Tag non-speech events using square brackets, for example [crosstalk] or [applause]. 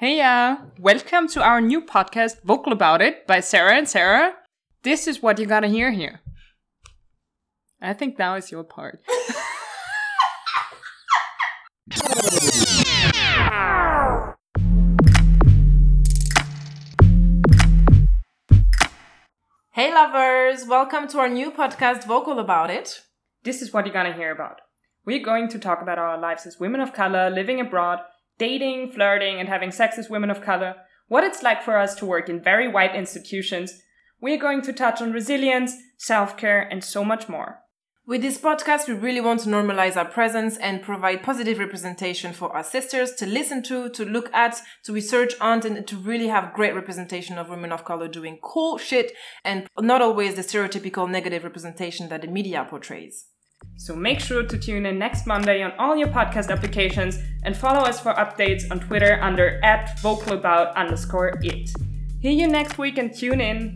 Hey, uh, welcome to our new podcast, Vocal About It, by Sarah and Sarah. This is what you're gonna hear here. I think now is your part. [laughs] Hey lovers, welcome to our new podcast, Vocal About It. This is what you're gonna hear about. We're going to talk about our lives as women of color, living abroad, dating, flirting, and having sex as women of color, what it's like for us to work in very white institutions. We're going to touch on resilience, self care, and so much more. With this podcast, we really want to normalize our presence and provide positive representation for our sisters to listen to, to look at, to research on, and to really have great representation of women of color doing cool shit and not always the stereotypical negative representation that the media portrays. So make sure to tune in next Monday on all your podcast applications and follow us for updates on Twitter under at vocalabout underscore it. Hear you next week and tune in.